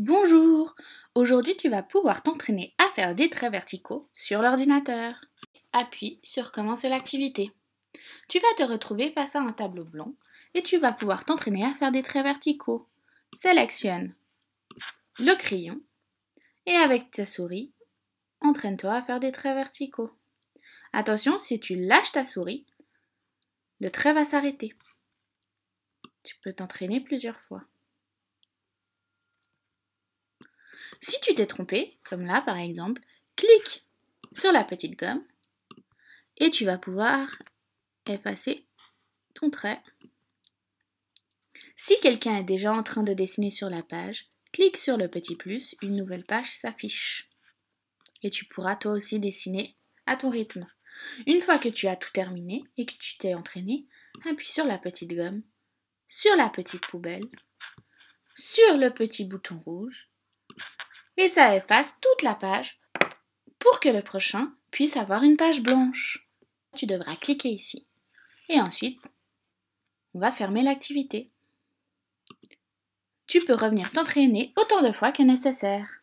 Bonjour Aujourd'hui tu vas pouvoir t'entraîner à faire des traits verticaux sur l'ordinateur. Appuie sur Commencer l'activité. Tu vas te retrouver face à un tableau blanc et tu vas pouvoir t'entraîner à faire des traits verticaux. Sélectionne le crayon et avec ta souris, entraîne-toi à faire des traits verticaux. Attention, si tu lâches ta souris, le trait va s'arrêter. Tu peux t'entraîner plusieurs fois. Si tu t'es trompé, comme là par exemple, clique sur la petite gomme et tu vas pouvoir effacer ton trait. Si quelqu'un est déjà en train de dessiner sur la page, clique sur le petit plus, une nouvelle page s'affiche. Et tu pourras toi aussi dessiner à ton rythme. Une fois que tu as tout terminé et que tu t'es entraîné, appuie sur la petite gomme, sur la petite poubelle, sur le petit bouton rouge et ça efface toute la page pour que le prochain puisse avoir une page blanche. Tu devras cliquer ici. Et ensuite, on va fermer l'activité. Tu peux revenir t'entraîner autant de fois que nécessaire.